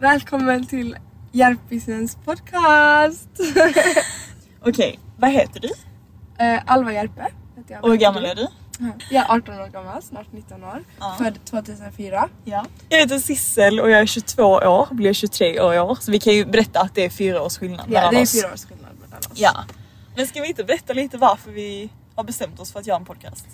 Välkommen till Järpisens podcast! Okej, vad heter du? Eh, Alva Järpe heter jag. Och hur gammal är du? Jag är 18 år gammal, snart 19 år. Ja. Född 2004. Ja. Jag heter Sissel och jag är 22 år, blir 23 år i år. Så vi kan ju berätta att det är fyra års skillnad Ja, mellan det är oss. fyra års skillnad mellan oss. Ja. Men ska vi inte berätta lite varför vi har bestämt oss för att göra en podcast?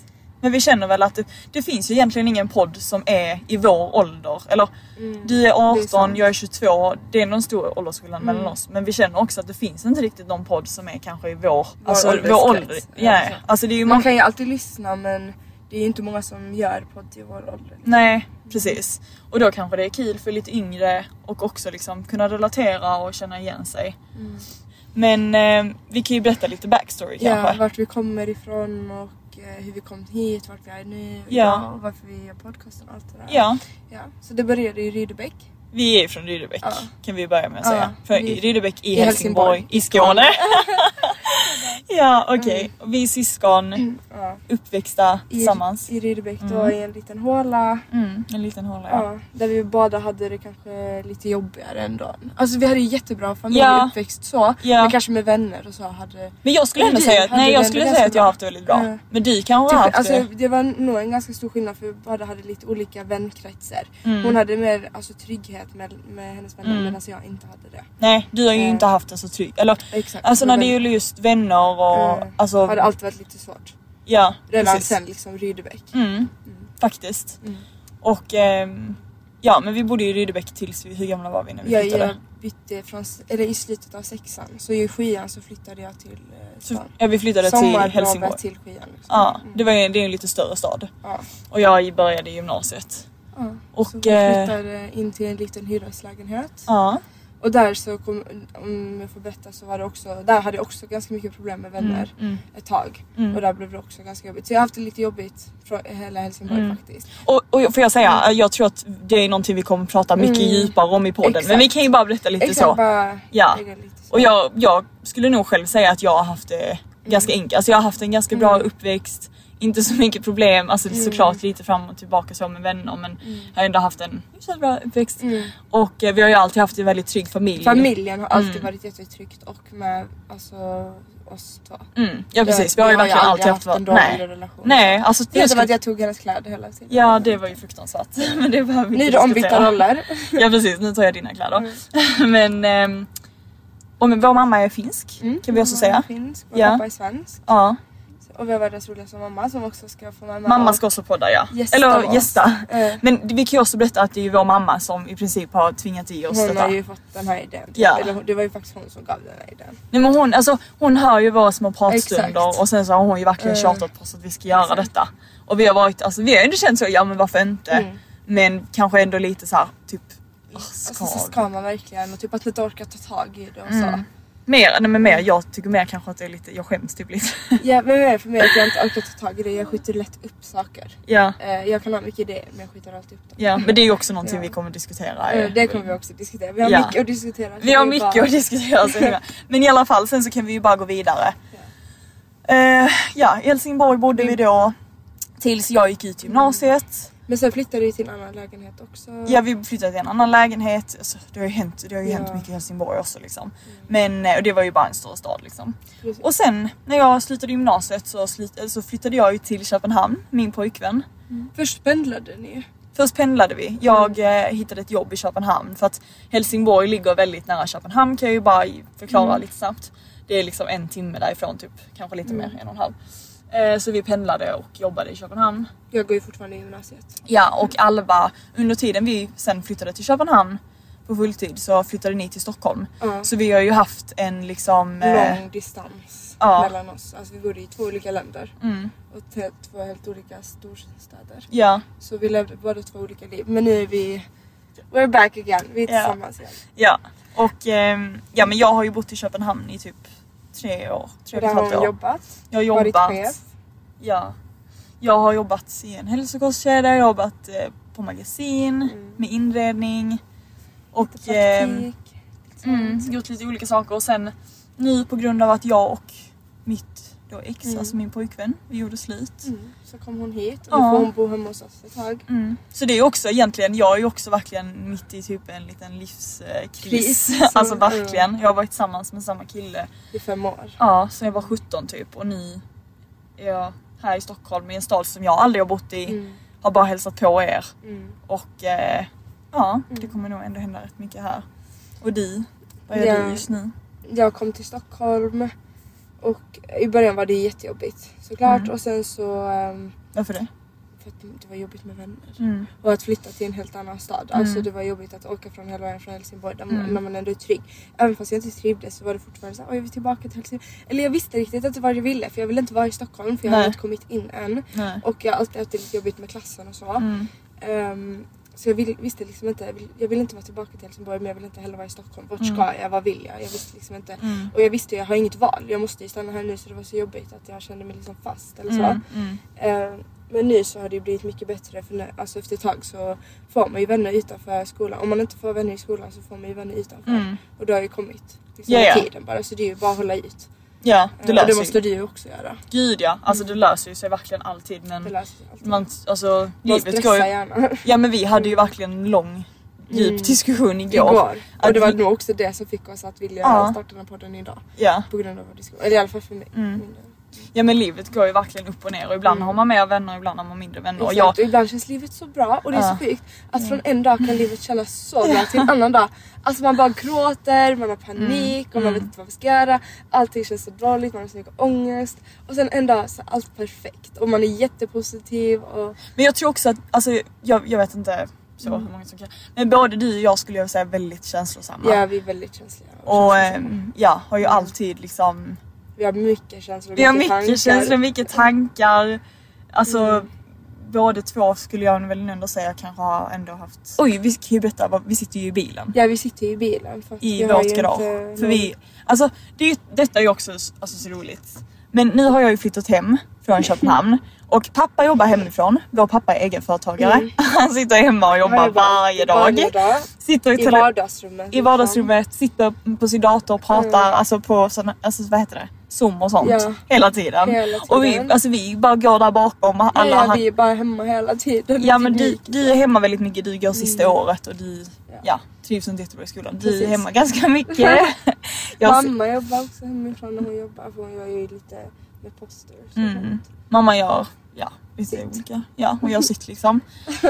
Men vi känner väl att det, det finns ju egentligen ingen podd som är i vår ålder. Eller du är Mm. det är 18, sant. jag är 22. Det är någon stor åldersskillnad Mm. mellan oss. Men vi känner också att det finns inte riktigt någon podd som är kanske i vår, alltså, vår ålder. Ja, Alltså. är Man många kan ju alltid lyssna men det är ju inte många som gör podd i vår ålder. Nej, precis. Och då kanske det är kul för lite yngre och också liksom kunna relatera och känna igen sig. Mm. Men eh, vi kan ju berätta lite backstory Ja, kanske. vart vi kommer ifrån och hur vi kom hit, vart vi är nu Ja. idag varför vi gör podcasten och allt det där. Ja, ja. Så det började i Rydebäck. Vi är från Rydebäck Ja. kan vi börja med att säga. För vi- Rydebäck i, Helsingborg, Helsingborg. i Skåne. ja okej, Och vi är syskon, Ja. uppväxta I, tillsammans. I Rydebäck då i en liten håla. Mm, en liten håla ja. Ja, där vi båda hade det kanske lite jobbigare ändå. Alltså vi hade ju jättebra familj Ja. uppväxt så. Men kanske med vänner och så hade... Men jag skulle ändå säga nej jag skulle säga att jag har haft det väldigt bra. Ja. Men du kanske har Typ, haft alltså, det. det var nog en ganska stor skillnad för vi båda hade lite olika vänkretsar. Mm. Hon hade mer alltså, trygghet med, med hennes vänner medan jag inte hade det. Nej du har ju Eh. inte haft det så trygg. Eller Exakt. alltså Så när det gäller just vänner och eh, alltså. hade alltid varit lite svårt. Ja Redan precis. sen liksom Rydebäck. Mm, faktiskt. Mm. Och ehm, ja men vi bodde i Rydebäck tills vi, hur gamla var vi när vi Jag, flyttade? jag bytte från, eller i slutet av sexan. Så i sjuan så flyttade jag till eh, Så, stan. ja vi flyttade till Helsingborg. till sjuan. Liksom. Ja, Mm. det, var, ju- det är en lite större stad. Ja. Och jag började i gymnasiet. Ja. Och, så vi eh, flyttade in till en liten hyreslägenhet. Ja. Och där så kom, om jag får berätta så var det också, där hade jag också ganska mycket problem med vänner Mm. ett tag. Mm. Och där blev det också ganska jobbigt. Så jag har haft det lite jobbigt från hela Helsingborg Mm. faktiskt. Och, och får jag säga, jag tror att det är någonting vi kommer prata mycket Mm. djupare om i podden. Men Exakt. vi kan ju bara berätta lite Exakt, så. bara Ja. lite så. Och jag, jag skulle nog själv säga att jag har haft det ganska enkelt. Alltså jag har haft en ganska bra Mm. uppväxt. Inte så mycket problem, alltså Mm. såklart lite fram och tillbaka så med vänner men jag har ändå haft en hyfsat bra uppväxt. Mm. Och eh, vi har ju alltid haft en väldigt trygg familj. Familjen har alltid Mm. varit jättetryggt och med alltså, oss två. Mm, ja precis, vi har ju verkligen alltid haft, en dålig nej. relation. Nej, alltså Det är som att jag tog hennes kläder hela tiden. Ja det var ju fruktansvärt. men det behöver vi Nu är det ombytta roller. Ja precis, nu tar jag dina kläder. Mm. men, ehm, och men vår mamma är finsk kan vi också säga. Finsk och Ja. pappa är svensk. Ja. Och vi har världens roligaste mamma som också ska få med mig. Mamma ska också podda ja. gästa Eller oss. gästa. Eh, Men vi kan ju också berätta att det är ju vår mamma som i princip har tvingat i oss Hon detta. har ju fått den här idén. Ja. Eller, hon- det var ju faktiskt hon som gav den här idén. Nej men hon, alltså, hon hör ju våra små pratstunder Exakt. och sen så har hon ju verkligen Eh. tjatat på oss att vi ska göra Exakt. detta. Och vi har varit, alltså vi har ändå känt så, ja men varför inte? Mm. Men kanske ändå lite så här, typ, oh. Alltså, så ska man verkligen och typ att inte orka ta tag i det och så. Mm. Mer, nej men mer, jag tycker mer kanske att det är lite, jag skäms typ lite. Ja men mer för mig att jag inte orkar ta tag i det. Jag skjuter lätt upp saker. ja, Eh, jag kan ha mycket idéer men jag skjuter alltid upp dem. ja, men det är ju också någonting Ja. vi kommer diskutera. Eh, det kommer vi också diskutera. Vi har Ja. mycket att diskutera. Vi har är mycket bara- att diskutera. Så. Men i alla fall, sen så kan vi ju bara gå vidare. Eh, ja, i Helsingborg bodde vi då tills jag gick ut gymnasiet. Men sen flyttade vi till en annan lägenhet också. Ja, vi flyttade till en annan lägenhet. Alltså, det har ju hänt, det har ju Ja. hänt mycket i Helsingborg också liksom. Men eh, och det var ju bara en stor stad liksom. Precis. Och sen när jag slutade gymnasiet så, slut, så flyttade jag ju till Köpenhamn, min pojkvän. Först pendlade ni. Först pendlade vi. Jag eh, hittade ett jobb i Köpenhamn för att Helsingborg ligger väldigt nära Köpenhamn kan jag ju bara förklara lite snabbt. Det är liksom en timme därifrån typ, kanske lite mer, en och en halv. Eh, så vi pendlade och jobbade i Köpenhamn. Jag går ju fortfarande i gymnasiet. Ja och Alva, under tiden vi sen flyttade till Köpenhamn på fulltid så flyttade ni till Stockholm. Ja. Så vi har ju haft en liksom... eh, Lång distans ja. mellan oss. Alltså vi bodde i två olika länder mm, och två helt olika storstäder. ja, Så vi levde båda två olika liv. Men nu är vi... We're back again. Vi är Ja. tillsammans igen. ja. Och ehm, ja men jag har ju bott i Köpenhamn i typ tre år, tre Och där har år. jobbat. Jag har Varit jobbat. chef. Ja. Jag har jobbat i en hälsokostkedja, jag har jobbat eh, på magasin Mm. med inredning. Och Lite eh, praktik. mm, gjort lite olika saker och sen nu på grund av att jag och mitt då ex, Mm. alltså min pojkvän, vi gjorde slut. Mm. Så kom hon hit och Ja. nu får hon bo hemma hos oss ett tag. Mm. Så det är också egentligen, jag är ju också verkligen mitt i typ en liten livskris. Kris. alltså Så, verkligen. Jag har varit tillsammans med samma kille I fem år. ja, sen jag var 17 typ och nu är jag här i Stockholm i en stad som jag aldrig har bott i. Mm. Har bara hälsat på er Mm. och eh, ja, det Mm. kommer nog ändå hända rätt mycket här. Och du, vad gör Ja. du just nu? Jag kom till Stockholm och i början var det jättejobbigt såklart Mm. och sen så um, Varför det? för att det var jobbigt med vänner. Mm. Och att flytta till en helt annan stad. Mm. Alltså det var jobbigt att åka från hela vägen från Helsingborg där man, Mm. när man ändå är trygg. Även fast jag inte trivdes så var det fortfarande såhär, jag vill tillbaka till Helsingborg. Eller jag visste riktigt inte vad jag ville för jag ville inte vara i Stockholm för jag Nej. hade inte kommit in än. Nej. Och jag har alltid haft det lite jobbigt med klassen och så. Mm. Så jag vill, visste liksom inte, jag vill, jag vill inte vara tillbaka till Helsingborg men jag vill inte heller vara i Stockholm. Vart Mm. ska jag? Vad vill jag? Jag visste liksom inte. Mm. Och jag visste jag har inget val. Jag måste ju stanna här nu så det var så jobbigt att jag kände mig liksom fast eller så. Mm. Mm. Ehm, men nu så har det ju blivit mycket bättre för när, alltså efter ett tag så får man ju vänner utanför skolan. Om man inte får vänner i skolan så får man ju vänner utanför. Mm. Och det har ju kommit liksom, ja. med tiden bara så det är ju bara att hålla ut. Ja, det och löser det måste du ju också göra. Gud ja, alltså det löser ju sig verkligen alltid Det men löser sig alltid. man, alltså Man livet går ju... gärna. Ja men vi hade ju verkligen en lång djup Mm. diskussion igår. Igår. Och det var vi- nog också det som fick oss att vilja Ja. starta den här podden idag. Ja. På grund av vår diskussion. Eller i alla fall för mig. Mm. Ja men livet går ju verkligen upp och ner och ibland Mm. har man mer vänner och ibland har man mindre vänner. Och jag, Och ibland känns livet så bra och det är Ja. så sjukt att från en dag kan livet kännas så bra till en annan dag. Alltså man bara gråter, man har panik och man Mm. vet inte vad man ska göra. Allting känns så dåligt, man har så mycket ångest. Och sen en dag så är allt perfekt och man är jättepositiv och men jag tror också att, alltså jag, jag vet inte så Mm. hur många som kan. Men både du och jag skulle jag säga är väldigt känslosamma. ja, vi är väldigt känsliga. Och känslosamma. ehm, ja, har ju alltid liksom vi har mycket känslor, Vi har mycket tankar. känslor, mycket tankar. Alltså Mm. båda två skulle jag väl ändå säga kanske har ändå haft... Oj vi kan ju berätta, vi sitter ju i bilen. Ja vi sitter ju i bilen. I vårt garage. inte För vi, alltså det är, detta är ju också alltså, så roligt. Men nu har jag ju flyttat hem från Köpenhamn och pappa jobbar hemifrån. Vår pappa är egenföretagare. Mm. Han sitter hemma och jobbar varje dag. Varje dag. Sitter i, I vardagsrummet. i vardagsrummet, sitter på sin dator och pratar alltså på såna, alltså vad heter det? Zoom och sånt. Ja. Hela tiden. Hela Och vi, tiden. alltså vi bara går där bakom alla. ja, han- vi är bara hemma hela tiden. Ja Det men du, du är hemma väldigt mycket, du går sista Mm. året och du Ja. ja. trivs inte jättebra i skolan. Du är hemma ganska mycket. jag, ser- Mamma jobbar också hemifrån när hon jobbar för hon gör ju lite med poster. och mm, mamma gör ja, lite Sitt. olika. Ja, hon gör sitt liksom.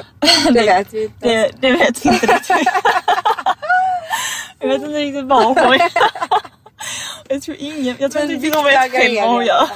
Det vet vi inte. Det, det vet vi inte riktigt. jag vet inte riktigt varför. jag tror ingen, jag tror Men inte hon vet själv vad hon gör.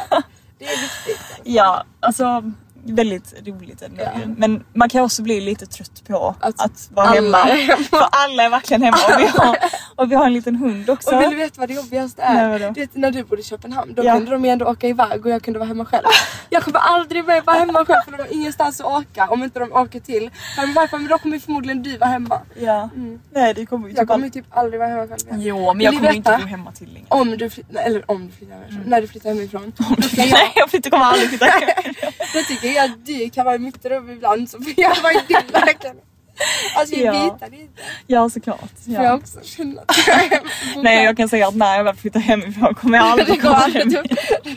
Det är viktigt. Ja, alltså väldigt roligt ändå Ja. Men man kan också bli lite trött på att, Att vara alla hemma. hemma. För alla är verkligen hemma och vi har, och vi har en liten hund också. Och vill du veta vad det jobbigaste är? Nej, du vet när du bodde i Köpenhamn, då Ja. kunde de ändå åka iväg och jag kunde vara hemma själv. Jag kommer aldrig mer vara hemma själv för de har ingenstans att åka om inte de åker till. Men varför? Men då kommer förmodligen du vara hemma. Ja. Nej det kommer ju Jag typ kommer ju aldrig. typ aldrig vara hemma själv igen. Jo men jag kommer inte bo hemma till länge. Om du flyttar, eller om du flyttar hemifrån, när du flyttar hemifrån. Då, ska Nej jag, jag flyttar kommer aldrig flytta hem. Då tycker jag att du kan vara i mitt rum ibland så får jag vara i din lägenhet. Alltså vi Ja. byter inte. Ja såklart. För jag Ja. också känner att jag. Nej jag kan säga att när jag väl flyttar hemifrån kommer jag aldrig komma hem. du,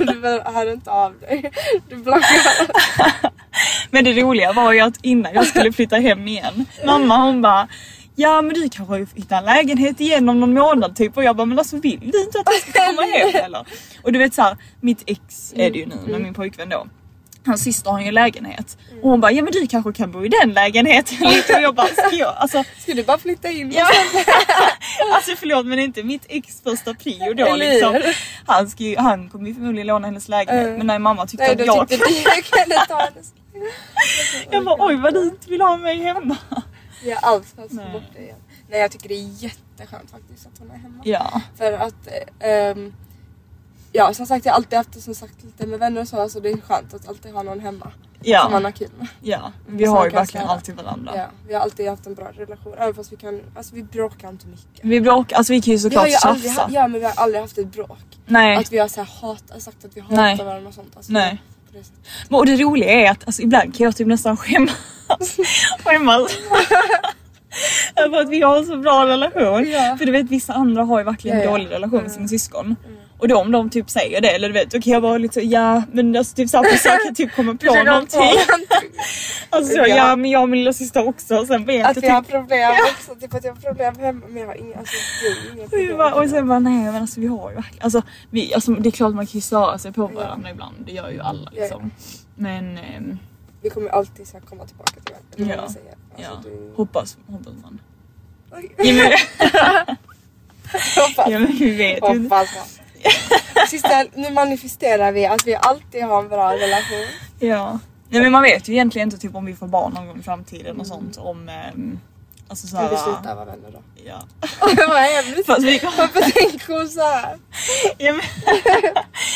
du hör inte av dig. Du blockar. Men det roliga var ju att innan jag skulle flytta hem igen, mamma hon bara Ja men du kanske har hittat en lägenhet igen om någon månad typ och jag bara men alltså vill du inte att jag ska komma hem eller? Och du vet såhär, mitt ex är det ju nu med min pojkvän då. Hans syster har ju en lägenhet och hon bara ja men du kanske kan bo i den lägenheten och jag bara ska jag? Alltså, Ska du bara flytta in? ja, alltså förlåt men det är inte mitt ex första prio då liksom. Han, ska ju, han kommer ju förmodligen låna hennes lägenhet Mm. men nej mamma tyckte Nej att jag tyckte du jag kunde ta hennes. Jag bara oj vad du inte vill ha mig hemma. Alls fast Nej. bort det igen. Nej jag tycker det är jätteskönt faktiskt att hon är hemma. Ja. För att ehm, Ja som sagt jag har alltid haft det som sagt lite med vänner och så, så det är skönt att alltid ha någon hemma. Ja. Som man har kul med. Ja, vi har ju verkligen alltid varandra. Ja, vi har alltid haft en bra relation även fast vi kan, alltså vi bråkar inte mycket. Vi bråkar, alltså vi kan ju Vi har såklart ju tjafsa. ja men vi har aldrig haft ett bråk. Nej, Att vi har så här hat, sagt att vi hatar Nej. varandra och sånt. Alltså, Nej. det. Men och det roliga är att alltså, ibland kan jag typ nästan skämmas. skämmas. Över att vi har en så bra relation. Ja. För du vet vissa andra har ju verkligen Ja, ja. dålig relation med sina syskon. Och då om de typ säger det eller du vet då kan jag vara lite så ja men alltså typ såhär försöka typ komma på någonting. Alltså så, Ja. ja men jag och min lillasyster också sen vet jag Att typ har problem också, typ att jag har problem hemma men jag har inga, alltså, är inga problem. bara, och sen bara nej men alltså vi har ju verkligen, alltså, vi, alltså det är klart man kan ju störa sig på varandra ibland, det gör ju alla Ja, liksom. Men ehm, Vi kommer alltid så komma tillbaka till varandra. Ja. ja, Alltså, du... hoppas, hoppas man. Oj. Ja men, ja, vi vet. Hoppas man. Sista, nu manifesterar vi att vi alltid har en bra relation. Ja. Nej men man vet ju egentligen inte typ om vi får barn någon gång i framtiden och sånt om ehm, Alltså Men vi såhär, slutar vara vänner då. ja. Vad hemskt. Fast vi, Varför tänker hon såhär? ja, men,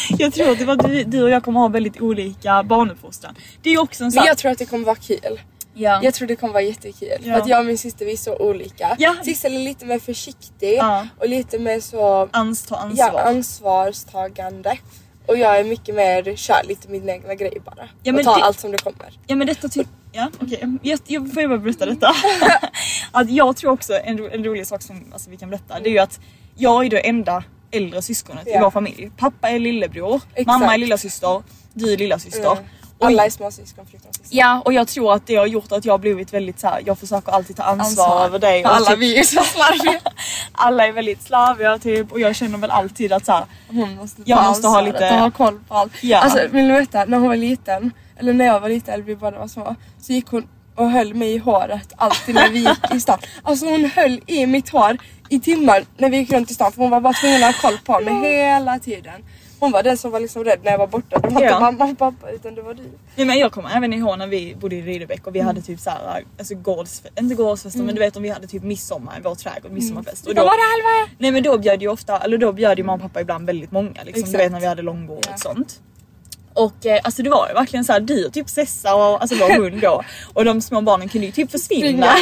jag tror att du, du och jag kommer ha väldigt olika barnuppfostran. Det är också en sån Men jag tror att det kommer vara kul. Ja. Jag tror det kommer vara jättekul. Ja. För att jag och min syster vi är så olika. Ja. Sissel är lite mer försiktig Ja. och lite mer så ansvar. ja, ansvarstagande. Och jag är mycket mer, kör lite min egna grej bara. Ja, och tar det- allt som det kommer. Ja men detta typ, ja okej. Jag, jag får jag bara berätta detta. att jag tror också en, ro- en rolig sak som alltså, vi kan berätta det är ju att jag är det enda äldre syskonet i Ja. vår familj. Pappa är lillebror, Exakt. mamma är lillasyster, du är lillasyster. Mm. Alla är småsyskon förutom syster. Ja och jag tror att det har gjort att jag har blivit väldigt så här. jag försöker alltid ta ansvar, Ansvar. över dig. och Alla typ, vi är så slarviga. alla är väldigt slaviga typ och jag känner väl alltid att så här, Hon måste Jag måste ha lite- ha koll på allt. Ja. Alltså vill du veta, när hon var liten, eller när jag var liten eller vi båda var små, så gick hon och höll mig i håret alltid när vi gick i stan. Alltså hon höll i mitt hår i timmar när vi gick runt i stan för hon var bara tvungen att ha koll på mig hela tiden. Hon var den som var liksom rädd när jag var borta. Det var Ja. inte mamma och pappa utan det var du. Nej, men jag kommer även ihåg när vi bodde i Rydebäck och vi hade typ såhär, alltså gårdsfest, inte gårdsfester men du vet om vi hade typ midsommar i vår trädgård, midsommarfest. Och Då då, var det Alva! nej men då bjöd ju ofta, eller då bjöd ju mamma och pappa ibland väldigt många liksom. Du Exakt. vet när vi hade långbord och Ja. sånt. Och eh, alltså det var ju verkligen såhär, du och typ Sessa och alltså vår hund då och de små barnen kunde ju typ försvinna.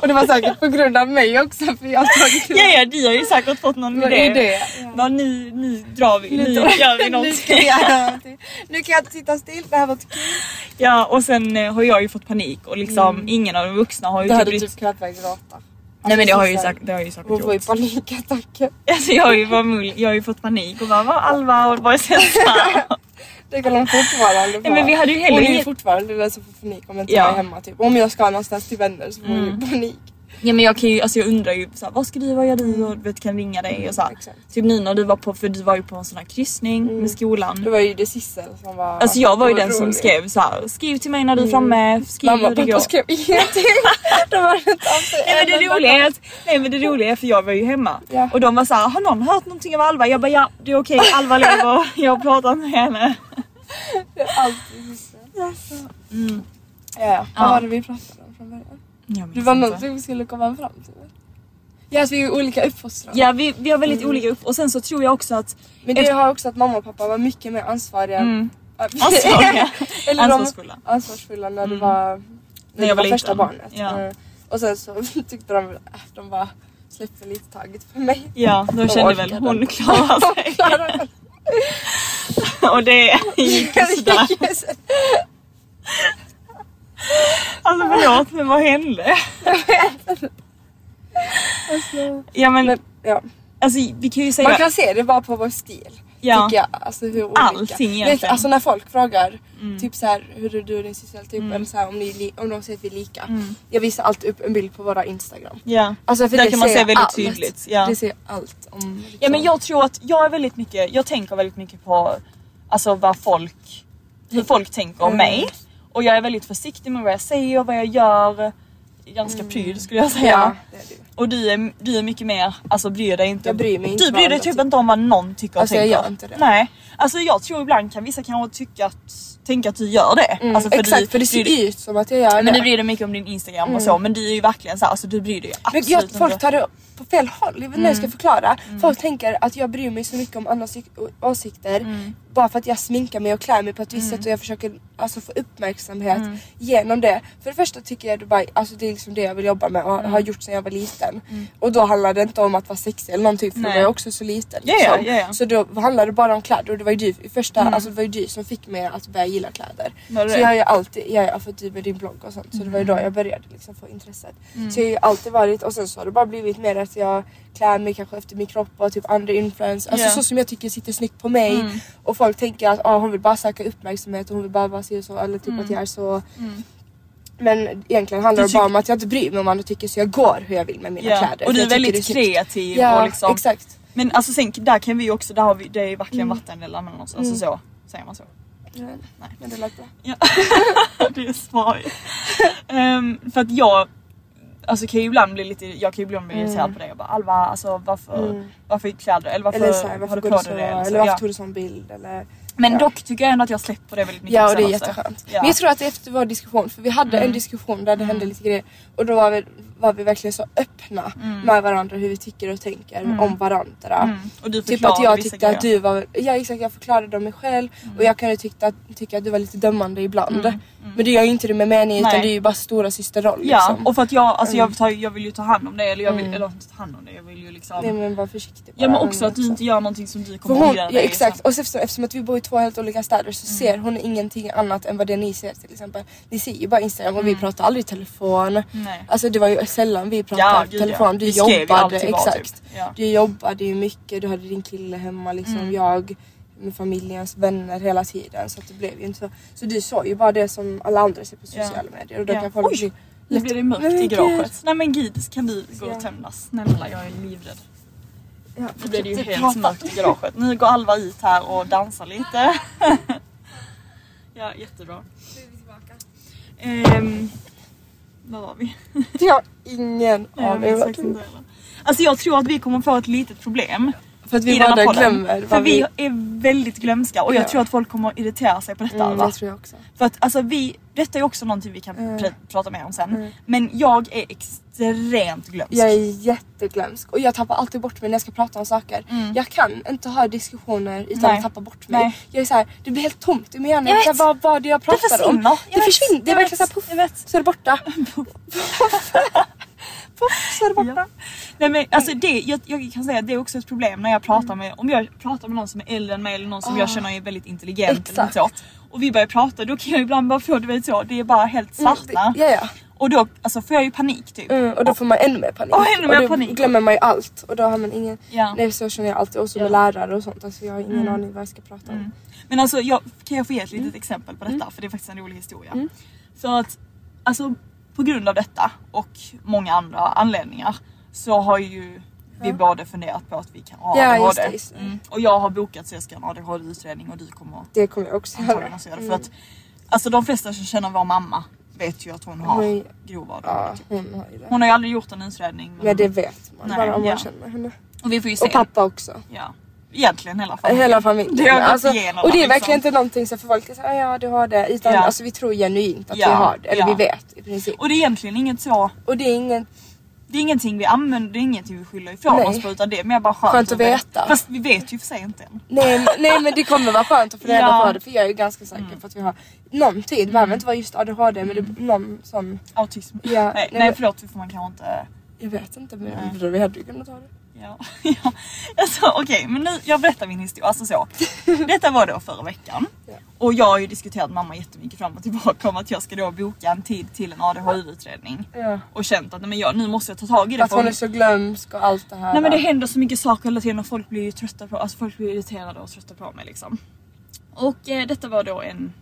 och det var säkert på grund av mig också för jag har tagit Ja ja, du har ju säkert fått någon idé. det? Ja. Bara, nu, nu drar vi, nu, gör vi nu, någonting. vi göra någonting. nu kan jag inte sitta still, det här var kul. Ja och sen eh, har jag ju fått panik och liksom ingen av de vuxna har ju typ hade typ knappt börjat gråta. Nej men det har jag ju Alltså, sagt, det har jag ju säkert Hon får ju gjort. panikattacker. Alltså jag har ju, varit jag har ju fått panik och bara vad Alva och vad är Sessa? Det kan hon fortfarande få. Nej, men vi hade ju heller Hon är ju fortfarande den som får panik om inte Ja. jag är hemma. Typ. Om jag ska någonstans till vänner så får hon Mm. ju panik. Ja men jag kan ju, alltså jag undrar ju såhär, vad ska du, vad gör du? Och vet kan ringa dig och såhär. Exakt. Typ nu när du var på, för du var ju på en sån här kryssning med skolan. Det var ju det Sissel som var Alltså jag var ju den som skrev så här: skriv till mig när du är framme, skriv Mamma hur och det går. pappa skrev ingenting. De har inte Nej men det roliga är att, nej men det roliga är för jag var ju hemma Ja. och de var så här: har någon hört någonting av Alva? Jag bara ja det är okej, Alva lever, jag har pratat med henne. Alltid syster. Mm. Ja. Vad var det vi pratade om från början? Jag Det var någonting vi skulle komma fram till. Ja, att vi är olika uppfostrade. Ja vi, vi har väldigt Mm. olika upp och sen så tror jag också att Men det har också att mamma och pappa var mycket mer ansvariga. mm, Ansvariga. Eller de- ansvarsfulla. ansvarsfulla när du Mm. var, när jag du var var första barnet. Ja. Eh, Och sen så tyckte de att de bara släppte lite taget för mig. Ja, de De kände väl hon klarar sig. Och det gick ju sådär. Alltså förlåt men vad hände? Alltså, Ja men men, ja. alltså vi kan ju säga Man kan se det bara på vår stil. Ja, Tycker jag. Alltså hur olika. Allting egentligen. Vet, alltså när folk frågar Mm. typ så här, hur är du och din syster typ, Mm. eller så här, om, ni, om de säger att vi är lika. Mm. Jag visar alltid upp en bild på våra Instagram. ja. Alltså för Där det kan man se väldigt allt. tydligt. Ja. Det säger allt om liksom, ja men jag tror att jag är väldigt mycket, jag tänker väldigt mycket på alltså vad folk, hur folk tänker om Mm. mig. Och jag är väldigt försiktig med vad jag säger och vad jag gör. Ganska pryd skulle jag säga. Ja, det är du. Och du är, du är mycket mer, alltså bryr dig inte. Jag bryr mig inte Du bryr dig typ inte om vad någon tycker och Alltså, jag tänker. gör inte det. Nej. Alltså jag tror ibland kan vissa kanske tycka att, tänka att du gör det. Mm, Alltså, exakt du, för det ser dig- ut som att jag gör Men det. du bryr dig mycket om din instagram och så men du är ju verkligen så här, alltså du bryr dig Men absolut jag, folk inte. tar det på fel håll, jag vet inte hur jag ska Mm. förklara. Folk tänker att jag bryr mig så mycket om andras åsikter Mm. bara för att jag sminkar mig och klär mig på ett visst sätt och jag försöker alltså, få uppmärksamhet Mm. genom det. För det första tycker jag Dubai, alltså, det är liksom det jag vill jobba med och Mm. har gjort sedan jag var liten. Och då handlar det inte om att vara sexig eller någonting för då Nej. var jag också så liten. Liksom. ja, ja. Så då handlade det bara om kläder och det var ju du i första, Mm. alltså, det var ju du som fick mig att börja gilla kläder. Var Så jag har ju alltid, jag har fått du med din blogg och sånt så det var ju då jag började liksom få intresset. Så jag har ju alltid varit och sen så har det bara blivit mer att jag klär mig kanske efter min kropp och typ andra influencers. Alltså så som jag tycker sitter snyggt på mig. Mm. Och folk tänker att ah, hon vill bara söka uppmärksamhet och hon vill bara vara så eller typ att jag är så. Mm. Men egentligen handlar Du det bara om att jag inte bryr mig om andra tycker så jag går hur jag vill med mina Ja. kläder. Och du är väldigt kreativ Ja och liksom. exakt. Men alltså sen där kan vi ju också, där har vi, det är verkligen Mm. vattendelare mellan oss. Alltså så, säger man så? Ja, Nej. Men det lät bra. Ja. det är smart. Ehm, för att jag Alltså kan ju ibland bli lite, jag kan ju ibland bli Mm. irriterad på det. Jag bara Alva alltså varför, Mm. varför kläder eller varför, Eller så här, har varför du går på dig det? Eller så, Eller varför ja. tog du sån bild? Eller... Men ja. dock tycker jag ändå att jag släppt på det väldigt mycket Ja och det är jätteskönt. Ja. Men jag tror att efter vår diskussion, för vi hade Mm. en diskussion där det hände Mm. lite grejer och då var vi, var vi verkligen så öppna Mm. med varandra hur vi tycker och tänker Mm. om varandra. Mm. Och du Typ att jag tyckte att du var, ja exakt jag förklarade om mig själv och jag kunde tycka att, tycka att du var lite dömande ibland. Mm. Men det gör ju inte det med mening utan det är ju bara stora systerroll Ja liksom. och för att jag, alltså Mm. jag, tar, jag vill ju ta hand om det eller jag vill, Mm. eller inte ta hand om det, jag vill ju liksom Nej men var försiktig Ja bara. men också att du inte gör någonting som du kommer hon, ångra ja, dig exakt, sen. och eftersom, eftersom att vi bor i två helt olika städer så Mm. ser hon ingenting annat än vad det ni ser till exempel. Ni ser ju bara Instagram och vi Mm. pratar aldrig i telefon. Nej. Alltså det var ju sällan vi pratade Ja, gud, telefon. ja. Du Vi jobbade, exakt. Typ. Ja. Du jobbade ju mycket, du hade din kille hemma liksom. Mm. Jag med familjens vänner hela tiden så det blev ju inte så. Så du såg ju bara det som alla andra ser på sociala medier och då kan folk bli Nu blir det mörkt Nej, i garaget. Nej men gud, kan du gå och tända? Snälla jag är livrädd. Ja, Nu blir det ju helt prata. mörkt i garaget. Nu går Alva ut här och dansar lite. ja jättebra. Ehm, var var vi? Jag har ingen aning. Alltså jag tror att vi kommer få ett litet problem För att vi podden. glömmer För vad vi är väldigt glömska och jag Ja. tror att folk kommer irritera sig på detta Mm, det tror jag också. För att alltså vi, detta är också någonting vi kan Mm. pr- prata mer om sen. Mm. Men jag är extremt glömsk. Jag är jätteglömsk och jag tappar alltid bort mig när jag ska prata om saker. Mm. Jag kan inte ha diskussioner utan Nej. att tappa bort mig. Nej. Jag är så här, det blir helt tomt i min hjärna. Jag. Vad var det jag det pratade om? Det försvinner. Det är Jag verkligen såhär vet. så är det borta. så är det borta. Ja. Nej men alltså det, jag, jag kan säga att det är också ett problem när jag pratar med, om jag pratar med någon som är äldre än mig eller någon som Ah. jag känner är väldigt intelligent eller Exakt. så. Och vi börjar prata då kan jag ibland bara få du vet så, det är bara helt Mm, svartna. det- Ja, ja. Och då alltså, får jag ju panik typ. Mm, och då får man ännu mer panik. Och ännu mer då panik. glömmer man ju allt och då har man ingen... Ja. Nej så känner jag alltid också med Ja. lärare och sånt. Alltså jag har ingen Mm. aning vad jag ska prata om. Mm. Men alltså jag, kan jag få ge ett litet exempel på detta? För det är faktiskt en rolig historia. Mm. För att alltså på grund av detta och många andra anledningar så har ju vi Ja. både funderat på att vi kan ha Ja, ADHD. just det, just det. Mm. Och jag har bokat så jag ska ha en ADHD-utredning och du kommer Det kommer jag också göra. också göra. Mm. För att alltså de flesta som känner vår mamma vet ju att hon har Hon- grov ADHD. Ja, typ. hon har ju det. Hon har ju aldrig gjort en utredning. Men... Men det vet man Nej, bara om man ja. känner henne. Och vi får ju se. Och pappa också. Ja. Egentligen hela familjen. Hela familjen. Det har alltså, igenom och det är liksom. verkligen inte någonting som för folk såhär, ja du har det. Utan Ja. alltså, vi tror genuint att Ja, vi har det. Eller ja. vi vet i princip. Och det är egentligen inget så, Och det är ingen... det är ingenting vi använder, det är ingenting vi skyller ifrån Nej. oss på utan det är mer bara skönt, Skönt att veta. Fast vi vet ju för sig inte än. Nej, men- nej men det kommer vara skönt att få reda Ja. på det. För jag är ganska säker på att vi har någon tid. Det behöver inte vara just ADHD men det är någon sån... Autism. Ja, nej, nej, nej förlåt, får man kanske inte Jag vet inte men Nej. för vi hade ju kunnat ta det. Ja, ja. Alltså, Okej, men nu, jag berättar min historia. Alltså så. Detta var då förra veckan. Ja. Och jag har ju diskuterat mamma jättemycket fram och tillbaka om att jag ska då boka en tid till en ADHD-utredning. Ja. Och känt att men jag, nu måste jag ta tag i det. Att hon är så glömsk och allt det här. Nej men det händer så mycket saker hela tiden och folk blir ju trötta på, alltså folk blir irriterade och trötta på mig liksom. Och eh, detta var då en,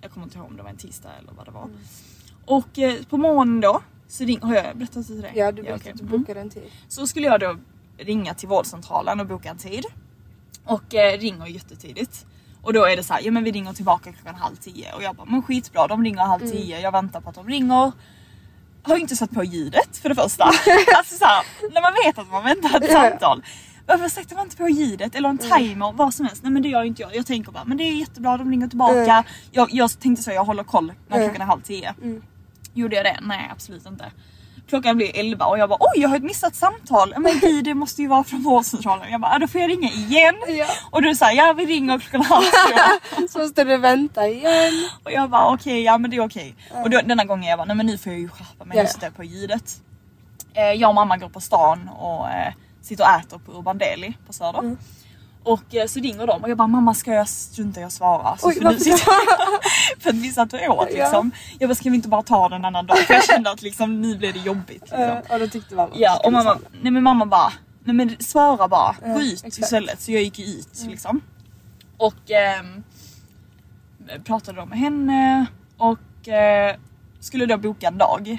jag kommer inte ihåg om det var en tisdag eller vad det var. Mm. Och eh, på morgonen då, så ring, har jag berättat det till dig? Ja du vet okej. att du Mm. bokade en tid. Så skulle jag då ringa till vårdcentralen och boka en tid. Och eh, ringer jättetidigt. Och då är det så här, ja men vi ringer tillbaka klockan halv tio. Och jag bara, men skitbra de ringer halv tio, jag väntar på att de ringer. Har inte satt på ljudet för det första. alltså så här, när man vet att man väntar ett samtal. Varför sätter man inte på ljudet eller en timer, vad som helst? Nej men det gör inte jag. Jag tänker bara, men det är jättebra, de ringer tillbaka. Mm. Jag, jag tänkte så, jag håller koll när Mm. klockan är halv tio. Mm. Gjorde jag det? Nej absolut inte. Klockan blir 11 och jag bara oj jag har ett missat samtal. Men gud det måste ju vara från vårdcentralen. Jag bara "Ja, då får jag ringa igen. Ja. Och du säger ja vi ringer klockan halv. Så måste du vänta igen. Och jag bara okej ja men det är okej. Och då, denna gången jag bara nej men nu får jag ju skärpa mig Ja. just det på ljudet. Eh, jag och mamma går på stan och eh, sitter och äter på Urban Deli på Söder. Mm. Och eh, så ringer de och jag bara mamma ska jag strunta i att svara? Så, Oj, för, nu sitter, för att vi satt och åt Ja. liksom. Jag bara ska vi inte bara ta den en annan dag? För jag kände att liksom, nu blir det jobbigt. Liksom. Och då tyckte mamma. Ja och mamma, nej men mamma bara, nej men svara bara, Ja, gå ut exakt. istället. Så jag gick ut liksom. Och ehm, pratade då med henne och eh, skulle då boka en dag.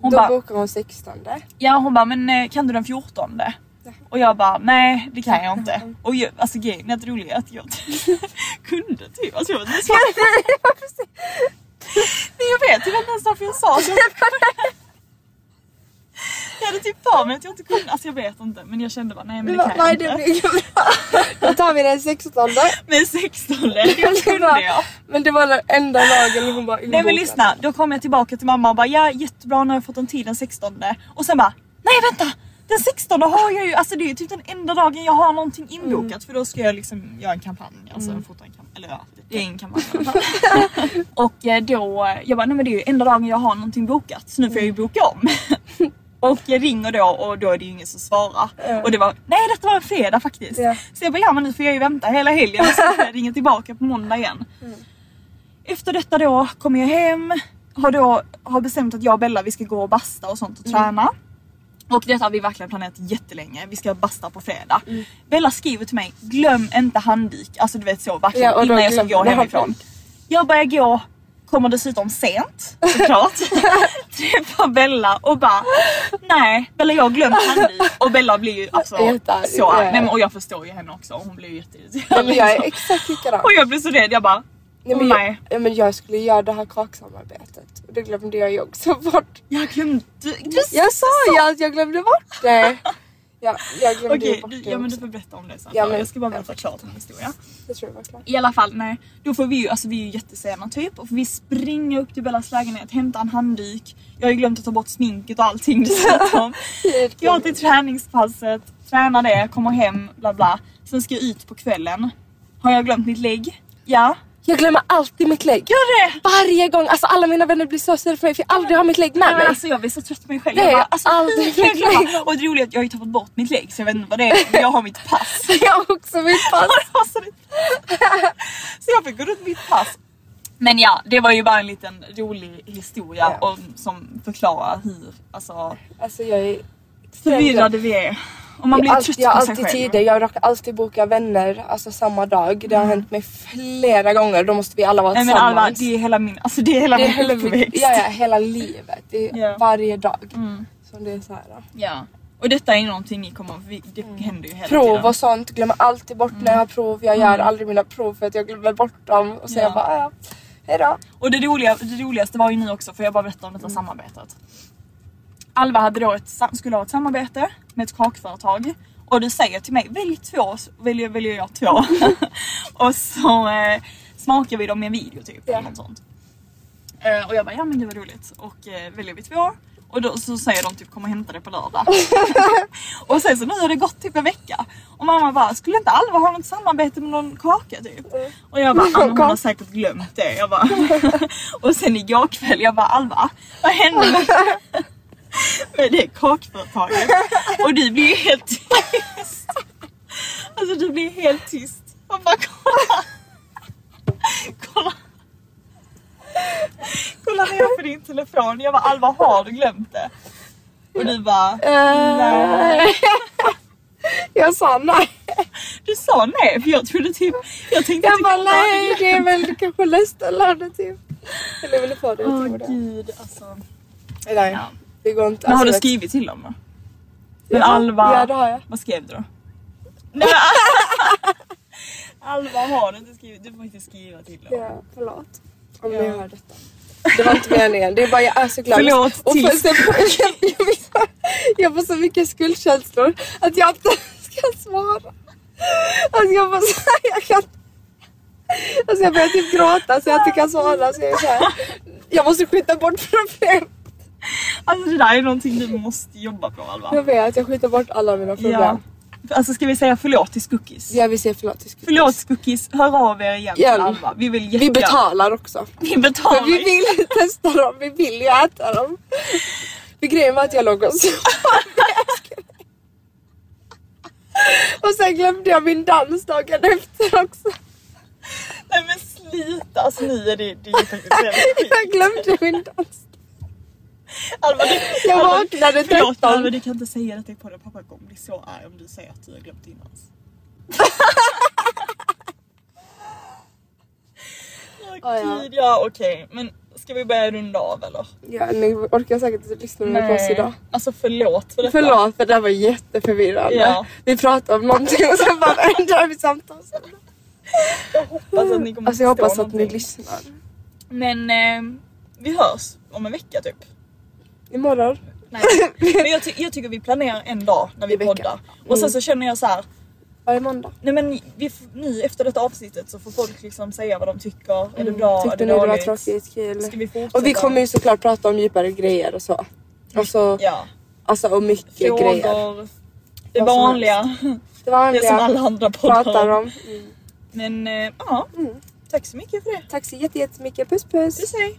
Hon Då bara, bokar hon 16. ja hon bara men eh, kan du den 14? Och jag bara nej det kan jag inte. Och jag, alltså grejen är att roliga är att jag kunde typ. Alltså jag vet inte Nej jag vet, inte ens därför jag sa så. Jag hade typ för mig att jag inte kunde, alltså jag vet inte men jag kände bara nej men det kan jag Nej inte. Då tar vi den 16. Men 16 det kunde jag. Men det var den enda dagen hon bara Nej men lyssna, då kom jag tillbaka till mamma och bara ja jättebra nu har jag fått en tid den 16 och sen bara nej vänta den 16 har jag ju, alltså det är typ den enda dagen jag har någonting inbokat Mm. för då ska jag liksom göra en kampanj, alltså fota en kampanj, eller ja det är en kampanj i alla fall. Och eh, då, jag bara nej men det är ju enda dagen jag har någonting bokat så nu får jag ju boka om. Och jag ringer då och då är det ju ingen som svarar. Ja. Och det var, nej detta var en fredag faktiskt. Ja. Så jag bara ja men nu får jag ju vänta hela helgen och sen får jag ringa tillbaka på måndag igen. Efter detta då kommer jag hem, har då har bestämt att jag och Bella vi ska gå och basta och sånt och träna. Och detta har vi verkligen planerat jättelänge, vi ska basta på fredag. Bella skriver till mig, glöm inte handduk, alltså du vet så verkligen Ja, då innan jag ska gå hemifrån. Jag börjar gå, kommer dessutom sent såklart. Träffar Bella och bara nej Bella jag har glömt handduk och Bella blir ju alltså så arg. ja. Nej, men, och jag förstår ju henne också, hon blir ju jätteirriterad. Jag är liksom. exakt likadan. Och jag blir så rädd, jag bara Nej, men, nej. jag, ja, men jag skulle göra det här kaksamarbetet och det glömde jag ju också bort. Jag glömde... Du, du, Jag sa ju att jag glömde bort det. Ja, jag glömde Okej, bort du, det ja men du får berätta om det sen. Ja, men- jag ska bara berätta klart min historia. Det tror jag var klart. I alla fall, nej. Då får vi ju, alltså vi är ju jättesena typ. Och vi springer upp till Bellas lägenhet, hämtar en handduk. Jag har ju glömt att ta bort sminket och allting dessutom. Går till träningspasset, tränar det, kommer hem, bla bla. Sen ska jag ut på kvällen. Har jag glömt mitt lägg? Ja. Jag glömmer alltid mitt lägg. Gör det! Varje gång, alltså alla mina vänner blir så sura för mig för jag aldrig har mitt lägg med Nej, men mig. alltså jag blir så trött på mig själv. Det Jag bara, alltså, aldrig mitt glömma? lägg. Och det roliga är att jag har ju tappat bort mitt lägg så jag vet inte vad det är. Men jag har mitt pass. Jag har också mitt pass. Så jag fick gå runt mitt pass. Men ja, det var ju bara en liten rolig historia Ja. och, som förklarar hur alltså, Alltså jag är förvirrade vi är. Och man blir all, trött jag på sig alltid själv. tider, jag råkar alltid boka vänner alltså samma dag. Det har hänt mig flera gånger. Då måste vi alla vara Nej men tillsammans. Alva, det är hela min, alltså det är hela det är min uppväxt. ja, ja, hela livet. Det är Ja. varje dag. Mm. Som det är så här. Ja. Och detta är någonting ni kommer, det händer ju hela Prov tiden. och sånt, glömmer alltid bort när jag har prov. Jag gör aldrig mina prov för att jag glömmer bort dem. Och så Ja. jag bara, ja, hejdå. Och det, roliga, det roligaste var ju ni också för jag bara berättade om detta samarbetet. Alva hade då ett, skulle ha ett samarbete med ett kakföretag Och du säger till mig, välj två, så väljer, väljer jag två. och så eh, smakar vi dem i en video typ. Ja. Eller något sånt. Eh, och jag bara, ja men det var roligt. Och eh, väljer vi två. Och då så säger de typ kom och hämta det på lördag. och sen så nu har det gått typ en vecka. Och mamma bara, skulle inte Alva ha något samarbete med någon kaka typ? Och jag bara, hon har säkert glömt det. Jag bara, och sen igår kväll, jag bara Alva, vad hände med, det kakföretaget? Och du blir ju helt tyst. Alltså du blir helt tyst. Och bara kolla. Kolla. Kolla ner på din telefon. Jag bara Alva har du glömt det? Och du bara nej. Jag sa nej. Du sa nej för jag trodde typ jag tänkte Jag typ bara nej det är väl kanske Lästerlanda typ. Eller vill du få det? Jag Åh det. gud alltså. Nej, Ja. Det går inte. Men har Alltså, du vet- skrivit till dem då? Men Ja, Alva, Ja det har jag. vad skrev du då? Alva har du inte skrivit, du får inte skriva till dem. Ja, förlåt. Om Ja. ni hör detta. Det var inte meningen. Det är bara jag är så glad. Förlåt Och för, sen, jag, jag, jag får så mycket skuldkänslor att jag inte ska svara. Alltså jag får så jag kan Alltså jag börjar typ gråta så jag inte kan svara. Så jag, är så här, jag måste skjuta bort problem. Alltså det där är någonting du måste jobba på Alva. Jag vet, jag skjuter bort alla mina problem. Ja. Alltså ska vi säga förlåt till Skuckis? Jag vill säga förlåt till Skuggis. Förlåt Skuckis, hör av er igen till Igen. Alva. Vi vill Vi jättegärna- betalar också. Vi betalar. För vi vill testa dem, vi vill ju äta dem. För grejen var att jag låg och sov. Och sen glömde jag min dans dagen efter också. Nej men sluta, alltså nu är det, det är faktiskt helt skit. Jag glömde min dans. Alva, du, Jag vaknade Förlåt 13. Alva, du kan inte säga detta på det. Pappa kommer bli så arg om du säger att du har glömt din Ah, ja. gud, ja okej. Men ska vi börja runda av eller? Ja, ni orkar säkert inte lyssna med på oss idag. Alltså förlåt för detta. Förlåt för det här var jätteförvirrande. Ja. Vi pratade om någonting och sen bara ändrade vi samtalet. Hoppas att ni kommer Alltså jag hoppas att ni någonting. lyssnar. Men eh, vi hörs om en vecka typ. Imorgon. Nej. Men jag, ty- jag tycker vi planerar en dag när vi I veckan. poddar. Och sen Mm. så känner jag så här. Varje måndag. Nej men vi, nu efter detta avsnittet så får folk liksom säga vad de tycker. Är det bra? är Mm. Tyckte det ni det var tråkigt? Kul? Ska vi fortsätta? Och vi kommer ju såklart prata om djupare grejer och så. Alltså, Ja. alltså och mycket grejer. Frågor. Det Vad som vanliga. Det Det vanliga. som alla andra poddar pratar om. Mm. Men eh, ja. Tack så mycket för det. Tack så jätte- jättemycket. Puss puss. Puss hej.